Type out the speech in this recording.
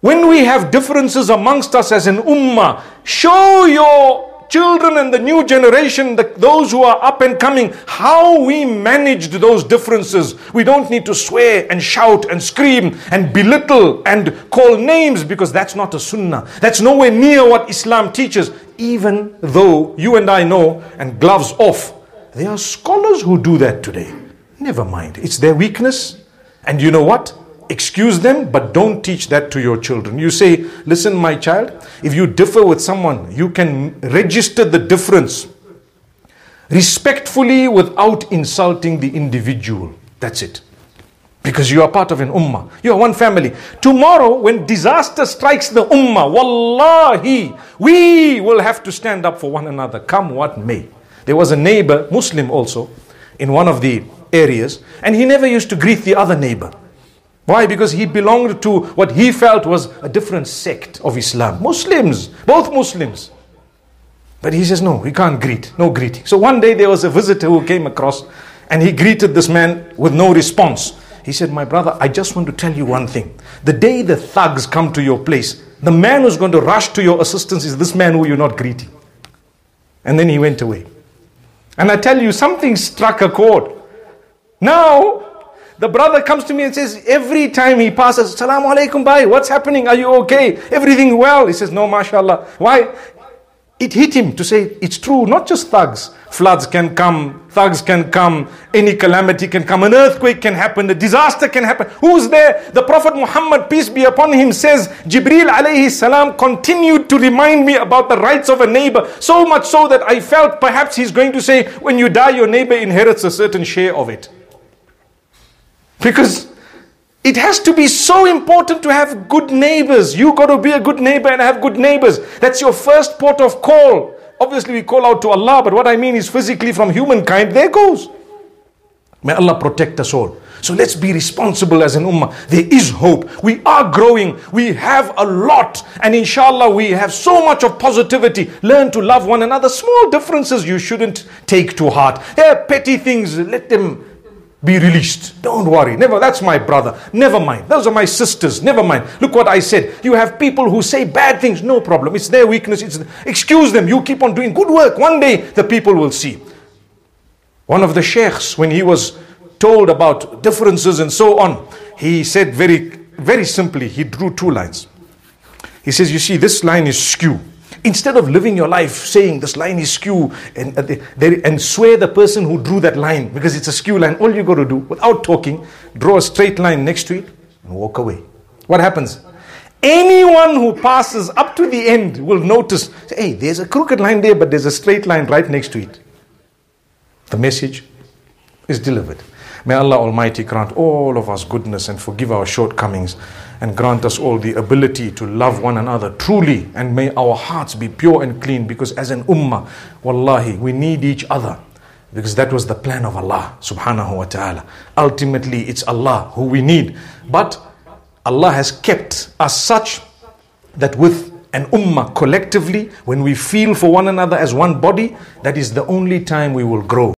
When we have differences amongst us as an ummah, show your children and the new generation, the, those who are up and coming, how we managed those differences. We don't need to swear and shout and scream and belittle and call names because that's not a sunnah. That's nowhere near what Islam teaches. Even though you and I know, and gloves off, there are scholars who do that today. Never mind. It's their weakness. And you know what? Excuse them, but don't teach that to your children. You say, listen, my child, if you differ with someone, you can register the difference respectfully without insulting the individual. That's it. Because you are part of an ummah. You are one family. Tomorrow, when disaster strikes the ummah, wallahi, we will have to stand up for one another, come what may. There was a neighbor, Muslim also, in one of the areas, and he never used to greet the other neighbor. Why? Because he belonged to what he felt was a different sect of Islam. Muslims, both Muslims. But he says, no, we can't greet, no greeting. So one day there was a visitor who came across and he greeted this man with no response. He said, My brother, I just want to tell you one thing. The day the thugs come to your place, the man who's going to rush to your assistance is this man who you're not greeting. And then he went away. And I tell you, something struck a chord. Now, the brother comes to me and says, every time he passes, Salaam alaikum, bhai, what's happening? Are you okay? Everything well? He says, No, mashallah. Why? It hit him to say, It's true, not just thugs. Floods can come, thugs can come, any calamity can come, an earthquake can happen, a disaster can happen. Who's there? The Prophet Muhammad, peace be upon him, says, Jibril alayhi salam continued to remind me about the rights of a neighbor, so much so that I felt perhaps he's going to say, When you die, your neighbor inherits a certain share of it. Because it has to be so important to have good neighbors. You got to be a good neighbor and have good neighbors. That's your first port of call. Obviously, we call out to Allah, but what I mean is physically from humankind, there goes. May Allah protect us all. So let's be responsible as an ummah. There is hope. We are growing. We have a lot. And inshallah, we have so much of positivity. Learn to love one another. Small differences you shouldn't take to heart. They're petty things, let them be released. Don't worry. Never, that's my brother. Never mind. Those are my sisters. Never mind. Look what I said. You have people who say bad things. No problem. It's their weakness. It's, excuse them. You keep on doing good work. One day the people will see. One of the sheikhs, when he was told about differences and so on, he said very, very simply, he drew two lines. He says, You see, this line is skew. Instead of living your life saying this line is skew and, uh, and swear the person who drew that line because it's a skew line, all you got to do without talking, draw a straight line next to it and walk away. What happens? Anyone who passes up to the end will notice, hey, there's a crooked line there, but there's a straight line right next to it. The message is delivered. May Allah Almighty grant all of us goodness and forgive our shortcomings and grant us all the ability to love one another truly and may our hearts be pure and clean because as an ummah, wallahi, we need each other because that was the plan of Allah subhanahu wa ta'ala. Ultimately, it's Allah who we need. But Allah has kept us such that with an ummah collectively, when we feel for one another as one body, that is the only time we will grow.